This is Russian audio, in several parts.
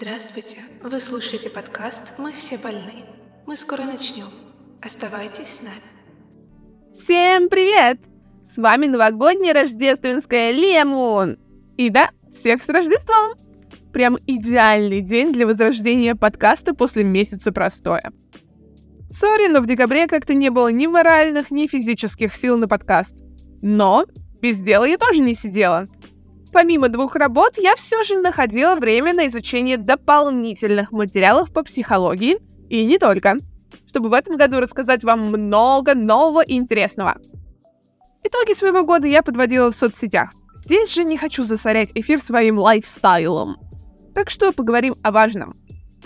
Здравствуйте! Вы слушаете подкаст «Мы все больны». Мы скоро начнем. Оставайтесь с нами. Всем привет! С вами новогодняя рождественская Лемон. И да, всех с Рождеством! Прям идеальный день для возрождения подкаста после месяца простоя. Сори, но в декабре как-то не было ни моральных, ни физических сил на подкаст. Но без дела я тоже не сидела. Помимо двух работ, я все же находила время на изучение дополнительных материалов по психологии и не только, чтобы в этом году рассказать вам много нового и интересного. Итоги своего года я подводила в соцсетях. Здесь же не хочу засорять эфир своим лайфстайлом. Так что поговорим о важном.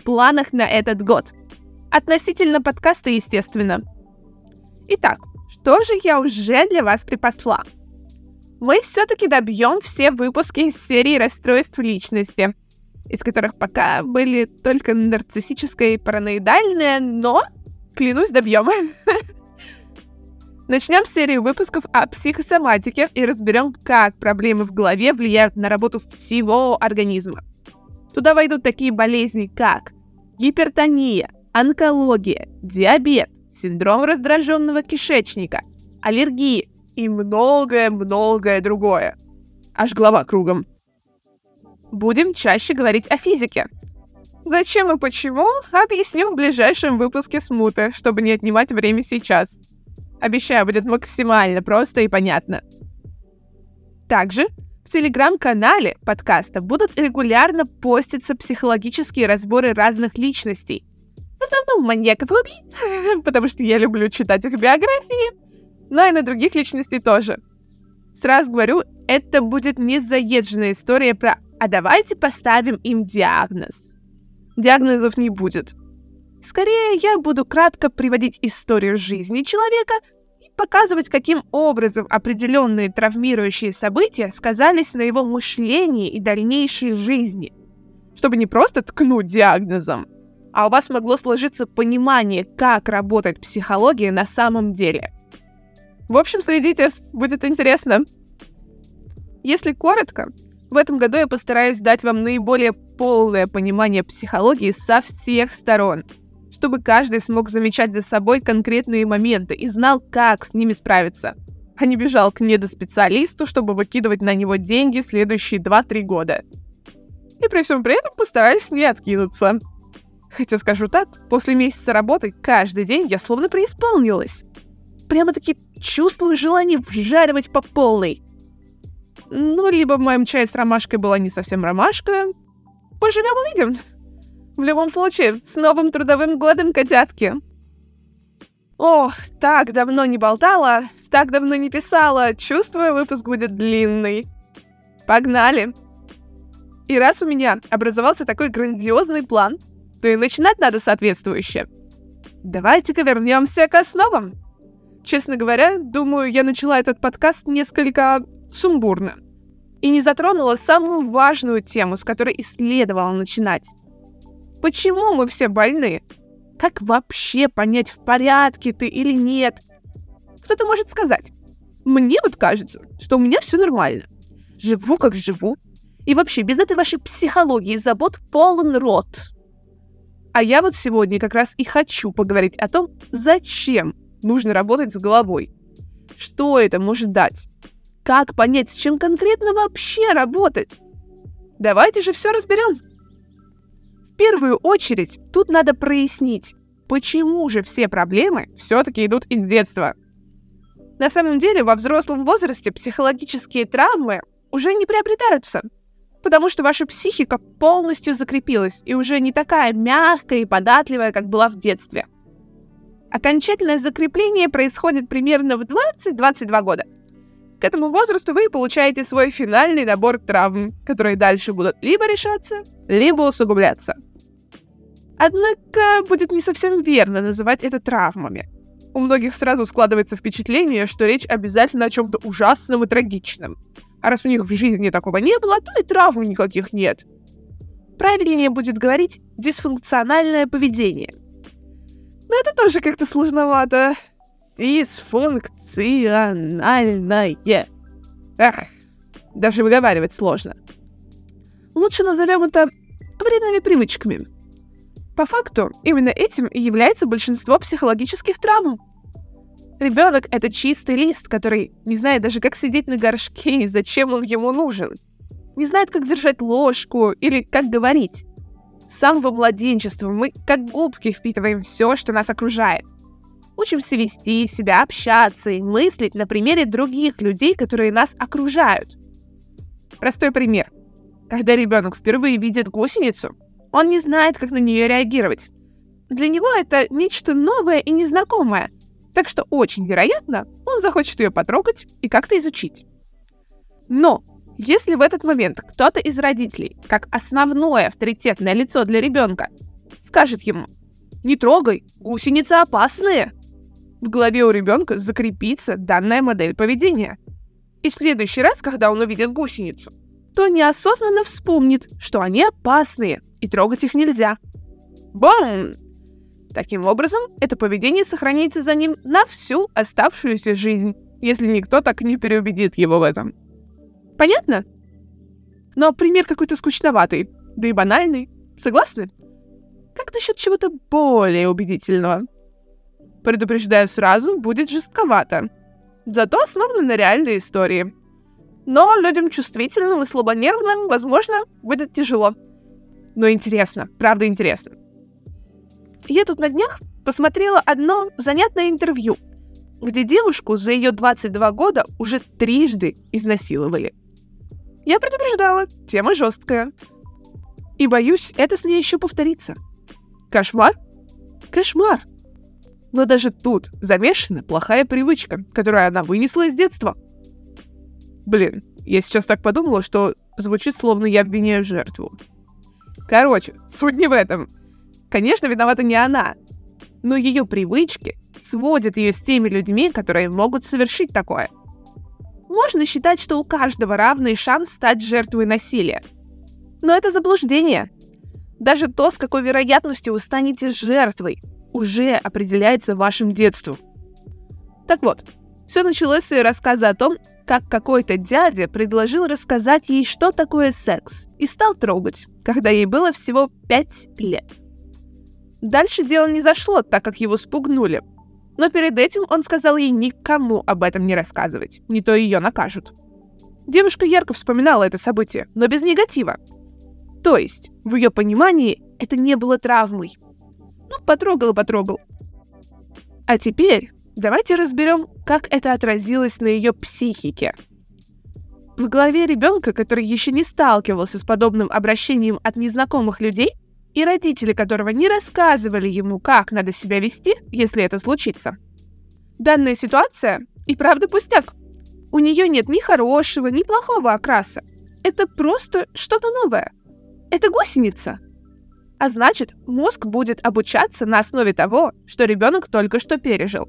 Планах на этот год. Относительно подкаста, естественно. Итак, что же я уже для вас припасла? Мы все-таки добьем все выпуски из серии расстройств личности, из которых пока были только нарциссическое и параноидальное, но, клянусь, добьем. Начнем серию выпусков о психосоматике и разберем, как проблемы в голове влияют на работу всего организма. Туда войдут такие болезни, как гипертония, онкология, диабет, синдром раздраженного кишечника, аллергии, и многое-многое другое. Аж голова кругом. Будем чаще говорить о физике. Зачем и почему, объясню в ближайшем выпуске Смуты, чтобы не отнимать время сейчас. Обещаю, будет максимально просто и понятно. Также в телеграм-канале подкаста будут регулярно поститься психологические разборы разных личностей. В основном маньяков и убийц, потому что я люблю читать их биографии, но и на других личностей тоже. Сразу говорю, это будет не заезженная история про «а давайте поставим им диагноз». Диагнозов не будет. Скорее, я буду кратко приводить историю жизни человека и показывать, каким образом определенные травмирующие события сказались на его мышлении и дальнейшей жизни. Чтобы не просто ткнуть диагнозом, а у вас могло сложиться понимание, как работает психология на самом деле – в общем, следите, будет интересно. Если коротко, в этом году я постараюсь дать вам наиболее полное понимание психологии со всех сторон, чтобы каждый смог замечать за собой конкретные моменты и знал, как с ними справиться, а не бежал к недоспециалисту, чтобы выкидывать на него деньги следующие 2-3 года. И при всем при этом постараюсь не откинуться. Хотя скажу так, после месяца работы каждый день я словно преисполнилась прямо-таки чувствую желание вжаривать по полной. Ну, либо в моем чае с ромашкой была не совсем ромашка. Поживем увидим. В любом случае, с новым трудовым годом, котятки. Ох, так давно не болтала, так давно не писала. Чувствую, выпуск будет длинный. Погнали. И раз у меня образовался такой грандиозный план, то и начинать надо соответствующе. Давайте-ка вернемся к основам. Честно говоря, думаю, я начала этот подкаст несколько сумбурно и не затронула самую важную тему, с которой и следовало начинать. Почему мы все больны? Как вообще понять, в порядке ты или нет? Кто-то может сказать. Мне вот кажется, что у меня все нормально. Живу как живу. И вообще, без этой вашей психологии забот полон рот. А я вот сегодня как раз и хочу поговорить о том, зачем нужно работать с головой. Что это может дать? Как понять, с чем конкретно вообще работать? Давайте же все разберем. В первую очередь, тут надо прояснить, почему же все проблемы все-таки идут из детства. На самом деле, во взрослом возрасте психологические травмы уже не приобретаются, потому что ваша психика полностью закрепилась и уже не такая мягкая и податливая, как была в детстве. Окончательное закрепление происходит примерно в 20-22 года. К этому возрасту вы получаете свой финальный набор травм, которые дальше будут либо решаться, либо усугубляться. Однако будет не совсем верно называть это травмами. У многих сразу складывается впечатление, что речь обязательно о чем-то ужасном и трагичном. А раз у них в жизни такого не было, то и травм никаких нет. Правильнее будет говорить дисфункциональное поведение – но это тоже как-то сложновато. Дисфункциональное. Эх, даже выговаривать сложно. Лучше назовем это вредными привычками. По факту, именно этим и является большинство психологических травм. Ребенок — это чистый лист, который не знает даже, как сидеть на горшке и зачем он ему нужен. Не знает, как держать ложку или как говорить. С самого младенчества мы как губки впитываем все, что нас окружает. Учимся вести себя, общаться и мыслить на примере других людей, которые нас окружают. Простой пример. Когда ребенок впервые видит гусеницу, он не знает, как на нее реагировать. Для него это нечто новое и незнакомое, так что очень вероятно, он захочет ее потрогать и как-то изучить. Но если в этот момент кто-то из родителей, как основное авторитетное лицо для ребенка, скажет ему «Не трогай, гусеницы опасные», в голове у ребенка закрепится данная модель поведения. И в следующий раз, когда он увидит гусеницу, то неосознанно вспомнит, что они опасные и трогать их нельзя. Бум! Таким образом, это поведение сохранится за ним на всю оставшуюся жизнь, если никто так не переубедит его в этом. Понятно? Но пример какой-то скучноватый, да и банальный. Согласны? Как насчет чего-то более убедительного? Предупреждаю сразу, будет жестковато. Зато основано на реальной истории. Но людям чувствительным и слабонервным, возможно, будет тяжело. Но интересно, правда интересно. Я тут на днях посмотрела одно занятное интервью, где девушку за ее 22 года уже трижды изнасиловали. Я предупреждала, тема жесткая. И боюсь, это с ней еще повторится. Кошмар? Кошмар. Но даже тут замешана плохая привычка, которую она вынесла из детства. Блин, я сейчас так подумала, что звучит, словно я обвиняю жертву. Короче, суть не в этом. Конечно, виновата не она, но ее привычки сводят ее с теми людьми, которые могут совершить такое – можно считать, что у каждого равный шанс стать жертвой насилия. Но это заблуждение. Даже то, с какой вероятностью вы станете жертвой, уже определяется вашим детством. Так вот, все началось с ее рассказа о том, как какой-то дядя предложил рассказать ей, что такое секс, и стал трогать, когда ей было всего 5 лет. Дальше дело не зашло, так как его спугнули, но перед этим он сказал ей никому об этом не рассказывать, не то ее накажут. Девушка ярко вспоминала это событие, но без негатива. То есть, в ее понимании, это не было травмой. Ну, потрогал и потрогал. А теперь давайте разберем, как это отразилось на ее психике. В голове ребенка, который еще не сталкивался с подобным обращением от незнакомых людей, и родители которого не рассказывали ему, как надо себя вести, если это случится. Данная ситуация и правда пустяк. У нее нет ни хорошего, ни плохого окраса. Это просто что-то новое. Это гусеница. А значит, мозг будет обучаться на основе того, что ребенок только что пережил,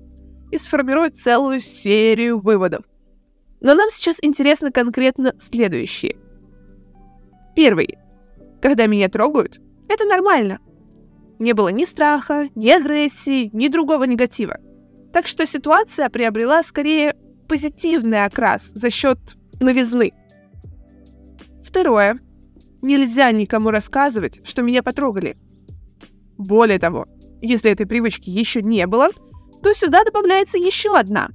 и сформирует целую серию выводов. Но нам сейчас интересно конкретно следующее. Первый. Когда меня трогают, это нормально. Не было ни страха, ни агрессии, ни другого негатива. Так что ситуация приобрела скорее позитивный окрас за счет новизны. Второе. Нельзя никому рассказывать, что меня потрогали. Более того, если этой привычки еще не было, то сюда добавляется еще одна.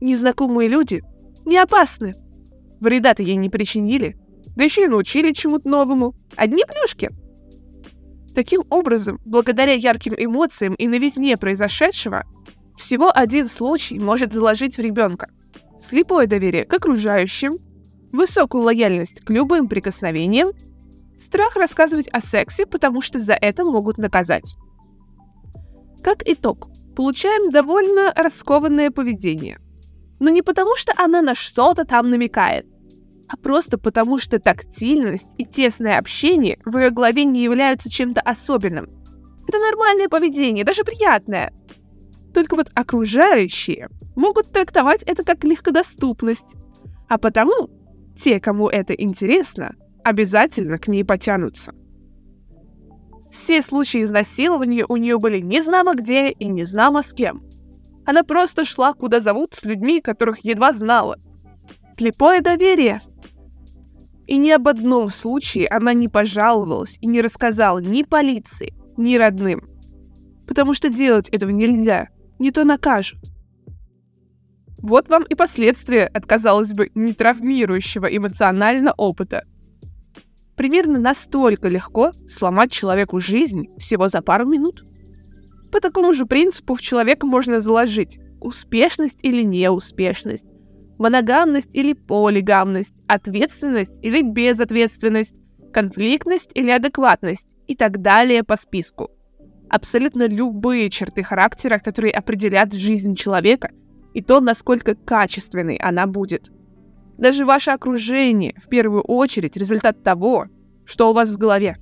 Незнакомые люди не опасны. Вреда-то ей не причинили, да еще и научили чему-то новому. Одни плюшки — Таким образом, благодаря ярким эмоциям и новизне произошедшего, всего один случай может заложить в ребенка слепое доверие к окружающим, высокую лояльность к любым прикосновениям, страх рассказывать о сексе, потому что за это могут наказать. Как итог, получаем довольно раскованное поведение. Но не потому, что она на что-то там намекает, а просто потому, что тактильность и тесное общение в ее голове не являются чем-то особенным. Это нормальное поведение, даже приятное. Только вот окружающие могут трактовать это как легкодоступность. А потому те, кому это интересно, обязательно к ней потянутся. Все случаи изнасилования у нее были незнамо где и незнамо с кем. Она просто шла куда зовут с людьми, которых едва знала. Слепое доверие — И ни об одном случае она не пожаловалась и не рассказала ни полиции, ни родным. Потому что делать этого нельзя, не то накажут. Вот вам и последствия от, казалось бы, не травмирующего эмоционально опыта. Примерно настолько легко сломать человеку жизнь всего за пару минут. По такому же принципу в человека можно заложить успешность или неуспешность, моногамность или полигамность, ответственность или безответственность, конфликтность или адекватность и так далее по списку. Абсолютно любые черты характера, которые определят жизнь человека и то, насколько качественной она будет. Даже ваше окружение в первую очередь результат того, что у вас в голове.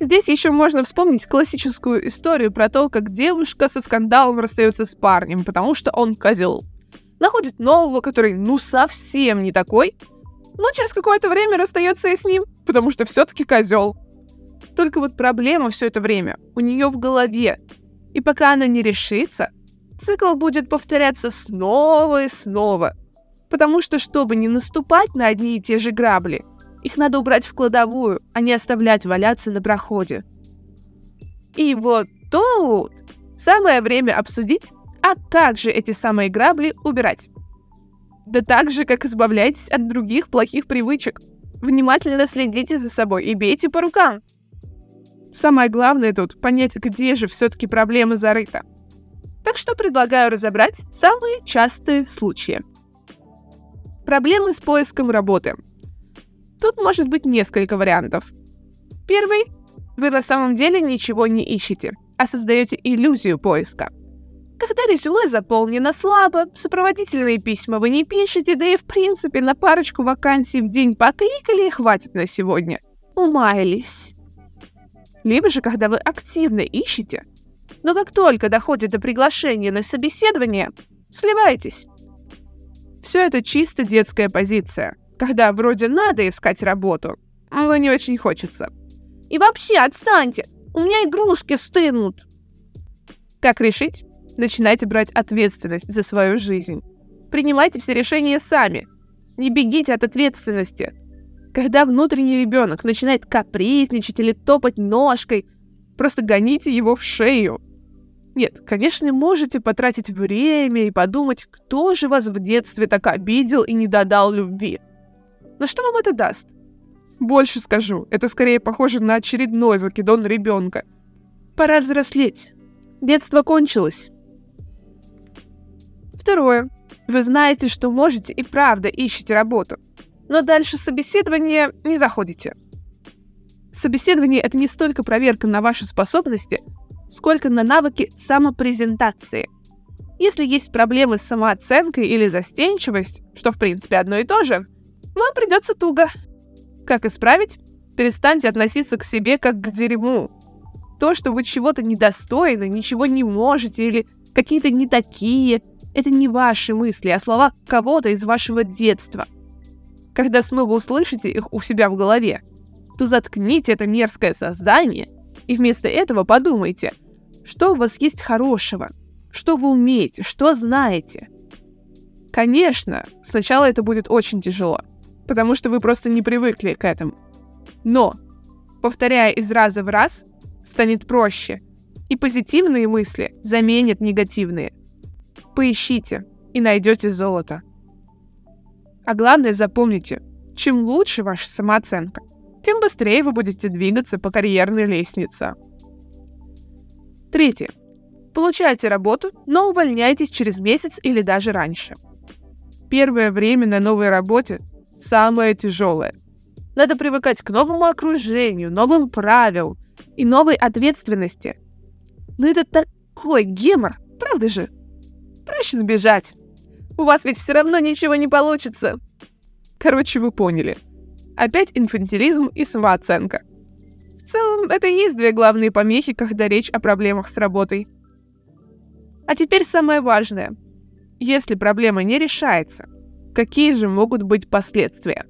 Здесь еще можно вспомнить классическую историю про то, как девушка со скандалом расстается с парнем, потому что он козел находит нового, который ну совсем не такой, но через какое-то время расстается и с ним, потому что все-таки козел. Только вот проблема все это время у нее в голове. И пока она не решится, цикл будет повторяться снова и снова. Потому что, чтобы не наступать на одни и те же грабли, их надо убрать в кладовую, а не оставлять валяться на проходе. И вот тут самое время обсудить, а как же эти самые грабли убирать? Да так же, как избавляйтесь от других плохих привычек. Внимательно следите за собой и бейте по рукам. Самое главное тут понять, где же все-таки проблема зарыта. Так что предлагаю разобрать самые частые случаи. Проблемы с поиском работы. Тут может быть несколько вариантов. Первый. Вы на самом деле ничего не ищете, а создаете иллюзию поиска – когда резюме заполнено слабо, сопроводительные письма вы не пишете, да и в принципе на парочку вакансий в день покликали и хватит на сегодня. Умаялись. Либо же, когда вы активно ищете, но как только доходит до приглашения на собеседование, сливаетесь. Все это чисто детская позиция, когда вроде надо искать работу, но не очень хочется. И вообще, отстаньте, у меня игрушки стынут. Как решить? Начинайте брать ответственность за свою жизнь. Принимайте все решения сами. Не бегите от ответственности. Когда внутренний ребенок начинает капризничать или топать ножкой, просто гоните его в шею. Нет, конечно, можете потратить время и подумать, кто же вас в детстве так обидел и не додал любви. Но что вам это даст? Больше скажу, это скорее похоже на очередной закидон ребенка. Пора взрослеть. Детство кончилось. Второе. Вы знаете, что можете и правда ищете работу, но дальше собеседования не заходите. Собеседование — это не столько проверка на ваши способности, сколько на навыки самопрезентации. Если есть проблемы с самооценкой или застенчивость, что в принципе одно и то же, вам придется туго. Как исправить? Перестаньте относиться к себе как к дерьму. То, что вы чего-то недостойны, ничего не можете или какие-то не такие — это не ваши мысли, а слова кого-то из вашего детства. Когда снова услышите их у себя в голове, то заткните это мерзкое создание и вместо этого подумайте, что у вас есть хорошего, что вы умеете, что знаете. Конечно, сначала это будет очень тяжело, потому что вы просто не привыкли к этому. Но, повторяя из раза в раз, станет проще, и позитивные мысли заменят негативные – Поищите и найдете золото. А главное запомните, чем лучше ваша самооценка, тем быстрее вы будете двигаться по карьерной лестнице. Третье. Получайте работу, но увольняйтесь через месяц или даже раньше. Первое время на новой работе самое тяжелое. Надо привыкать к новому окружению, новым правилам и новой ответственности. Но это такой гемор, правда же? Проще сбежать. У вас ведь все равно ничего не получится. Короче, вы поняли. Опять инфантилизм и самооценка. В целом, это и есть две главные помехи, когда речь о проблемах с работой. А теперь самое важное. Если проблема не решается, какие же могут быть последствия?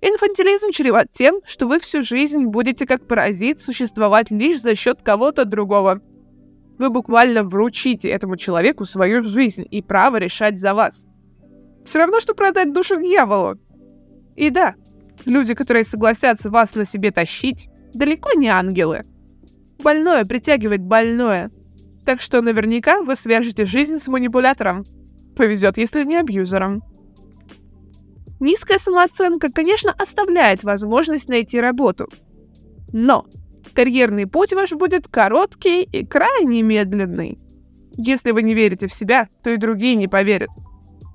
Инфантилизм чреват тем, что вы всю жизнь будете как паразит существовать лишь за счет кого-то другого – вы буквально вручите этому человеку свою жизнь и право решать за вас. Все равно, что продать душу дьяволу. И да, люди, которые согласятся вас на себе тащить, далеко не ангелы. Больное притягивает больное. Так что наверняка вы свяжете жизнь с манипулятором. Повезет, если не абьюзером. Низкая самооценка, конечно, оставляет возможность найти работу. Но карьерный путь ваш будет короткий и крайне медленный. Если вы не верите в себя, то и другие не поверят.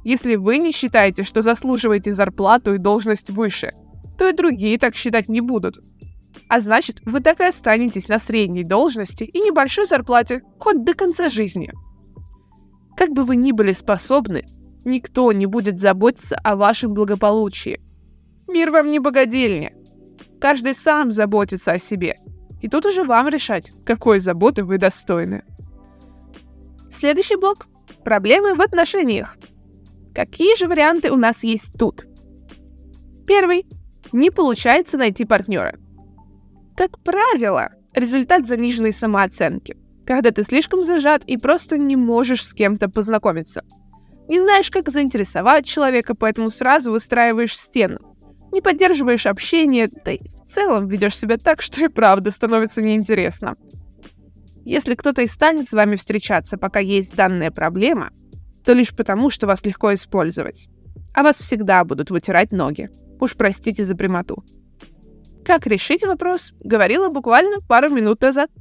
Если вы не считаете, что заслуживаете зарплату и должность выше, то и другие так считать не будут. А значит, вы так и останетесь на средней должности и небольшой зарплате хоть до конца жизни. Как бы вы ни были способны, никто не будет заботиться о вашем благополучии. Мир вам не богадельня. Каждый сам заботится о себе. И тут уже вам решать, какой заботы вы достойны. Следующий блок – проблемы в отношениях. Какие же варианты у нас есть тут? Первый – не получается найти партнера. Как правило, результат заниженной самооценки, когда ты слишком зажат и просто не можешь с кем-то познакомиться. Не знаешь, как заинтересовать человека, поэтому сразу выстраиваешь стену. Не поддерживаешь общение, да и в целом ведешь себя так, что и правда становится неинтересно. Если кто-то и станет с вами встречаться, пока есть данная проблема, то лишь потому, что вас легко использовать. А вас всегда будут вытирать ноги. Уж простите за прямоту. Как решить вопрос, говорила буквально пару минут назад.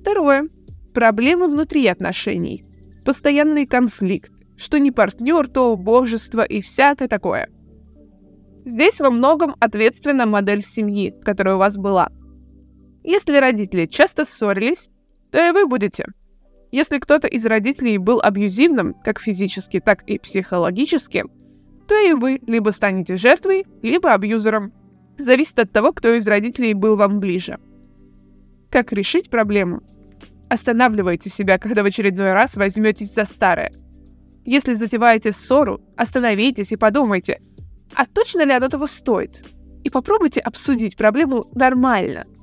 Второе. Проблемы внутри отношений. Постоянный конфликт. Что не партнер, то убожество и всякое такое. Здесь во многом ответственна модель семьи, которая у вас была – если родители часто ссорились, то и вы будете. Если кто-то из родителей был абьюзивным, как физически, так и психологически, то и вы либо станете жертвой, либо абьюзером. Зависит от того, кто из родителей был вам ближе. Как решить проблему? Останавливайте себя, когда в очередной раз возьметесь за старое. Если затеваете ссору, остановитесь и подумайте, а точно ли оно того стоит? И попробуйте обсудить проблему нормально –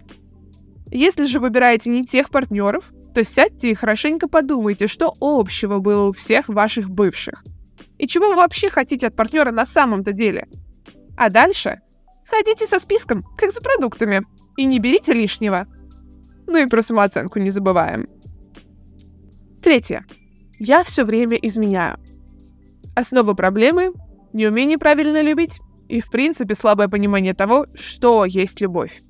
если же выбираете не тех партнеров, то сядьте и хорошенько подумайте, что общего было у всех ваших бывших. И чего вы вообще хотите от партнера на самом-то деле. А дальше ходите со списком, как за продуктами, и не берите лишнего. Ну и про самооценку не забываем. Третье. Я все время изменяю. Основа проблемы — неумение правильно любить и, в принципе, слабое понимание того, что есть любовь.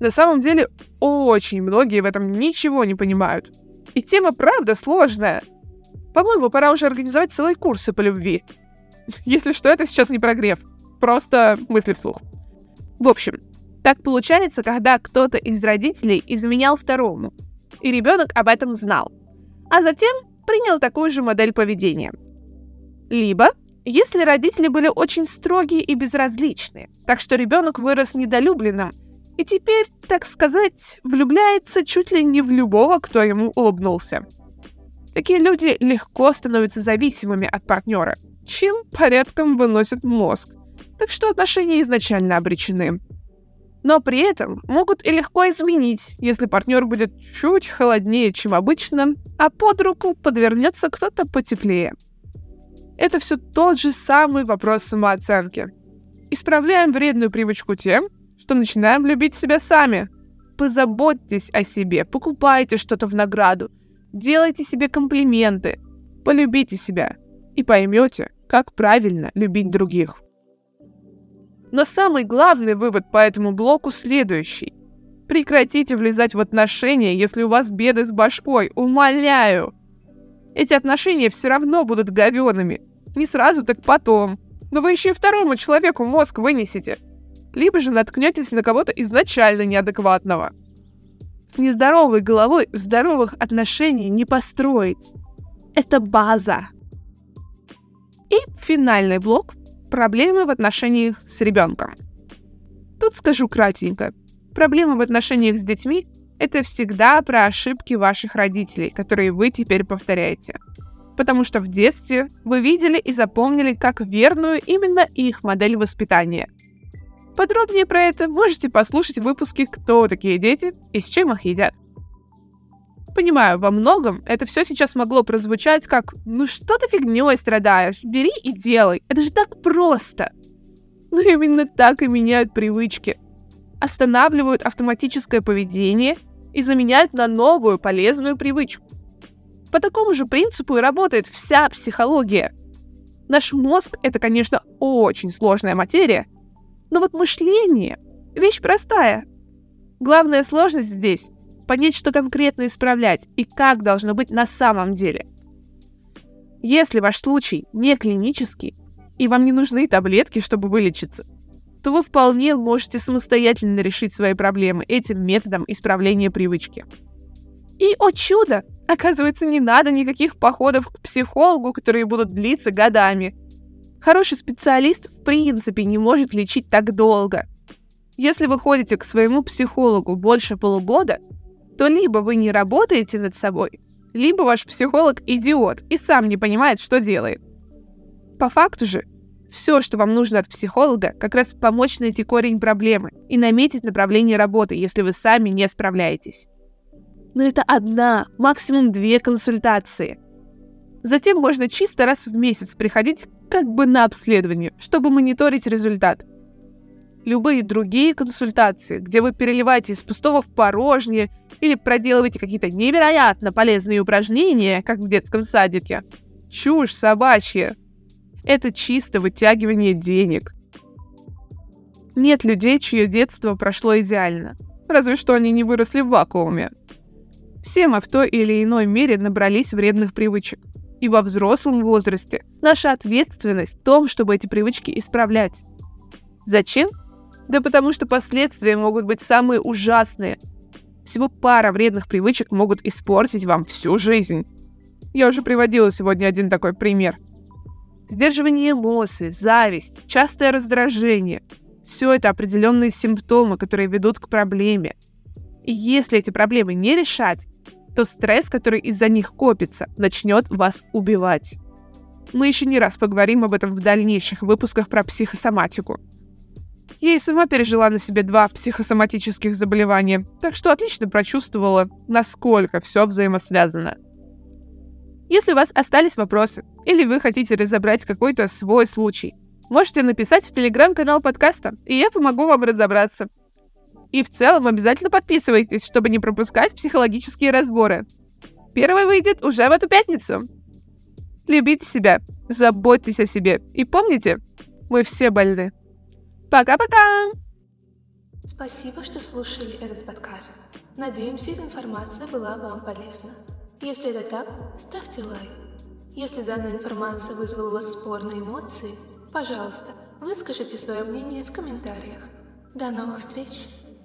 На самом деле, очень многие в этом ничего не понимают. И тема правда сложная. По-моему, пора уже организовать целые курсы по любви. Если что, это сейчас не прогрев. Просто мысли вслух. В общем, так получается, когда кто-то из родителей изменял второму, и ребенок об этом знал, а затем принял такую же модель поведения. Либо, если родители были очень строгие и безразличные, так что ребенок вырос недолюбленным и теперь, так сказать, влюбляется чуть ли не в любого, кто ему улыбнулся. Такие люди легко становятся зависимыми от партнера, чем порядком выносят мозг. Так что отношения изначально обречены. Но при этом могут и легко изменить, если партнер будет чуть холоднее, чем обычно, а под руку подвернется кто-то потеплее. Это все тот же самый вопрос самооценки. Исправляем вредную привычку тем, что начинаем любить себя сами. Позаботьтесь о себе, покупайте что-то в награду, делайте себе комплименты, полюбите себя и поймете, как правильно любить других. Но самый главный вывод по этому блоку следующий. Прекратите влезать в отношения, если у вас беды с башкой, умоляю. Эти отношения все равно будут говёными. Не сразу, так потом. Но вы еще и второму человеку мозг вынесете – либо же наткнетесь на кого-то изначально неадекватного. С нездоровой головой здоровых отношений не построить. Это база. И финальный блок – проблемы в отношениях с ребенком. Тут скажу кратенько. Проблемы в отношениях с детьми – это всегда про ошибки ваших родителей, которые вы теперь повторяете. Потому что в детстве вы видели и запомнили как верную именно их модель воспитания – Подробнее про это можете послушать в выпуске «Кто такие дети и с чем их едят». Понимаю, во многом это все сейчас могло прозвучать как «Ну что ты фигней страдаешь? Бери и делай, это же так просто!» Но именно так и меняют привычки. Останавливают автоматическое поведение и заменяют на новую полезную привычку. По такому же принципу и работает вся психология. Наш мозг — это, конечно, очень сложная материя, но вот мышление — вещь простая. Главная сложность здесь — понять, что конкретно исправлять и как должно быть на самом деле. Если ваш случай не клинический, и вам не нужны таблетки, чтобы вылечиться, то вы вполне можете самостоятельно решить свои проблемы этим методом исправления привычки. И, о чудо, оказывается, не надо никаких походов к психологу, которые будут длиться годами. Хороший специалист в принципе не может лечить так долго. Если вы ходите к своему психологу больше полугода, то либо вы не работаете над собой, либо ваш психолог идиот и сам не понимает, что делает. По факту же, все, что вам нужно от психолога, как раз помочь найти корень проблемы и наметить направление работы, если вы сами не справляетесь но это одна, максимум две консультации. Затем можно чисто раз в месяц приходить как бы на обследование, чтобы мониторить результат. Любые другие консультации, где вы переливаете из пустого в порожнее или проделываете какие-то невероятно полезные упражнения, как в детском садике, чушь собачья. Это чисто вытягивание денег. Нет людей, чье детство прошло идеально. Разве что они не выросли в вакууме. Все мы в той или иной мере набрались вредных привычек. И во взрослом возрасте наша ответственность в том, чтобы эти привычки исправлять. Зачем? Да потому что последствия могут быть самые ужасные. Всего пара вредных привычек могут испортить вам всю жизнь. Я уже приводила сегодня один такой пример. Сдерживание эмоций, зависть, частое раздражение – все это определенные симптомы, которые ведут к проблеме. И если эти проблемы не решать, то стресс, который из-за них копится, начнет вас убивать. Мы еще не раз поговорим об этом в дальнейших выпусках про психосоматику. Я и сама пережила на себе два психосоматических заболевания, так что отлично прочувствовала, насколько все взаимосвязано. Если у вас остались вопросы, или вы хотите разобрать какой-то свой случай, можете написать в телеграм-канал подкаста, и я помогу вам разобраться. И в целом обязательно подписывайтесь, чтобы не пропускать психологические разборы. Первый выйдет уже в эту пятницу. Любите себя, заботьтесь о себе и помните, мы все больны. Пока-пока! Спасибо, что слушали этот подкаст. Надеемся, эта информация была вам полезна. Если это так, ставьте лайк. Если данная информация вызвала у вас спорные эмоции, пожалуйста, выскажите свое мнение в комментариях. До новых встреч!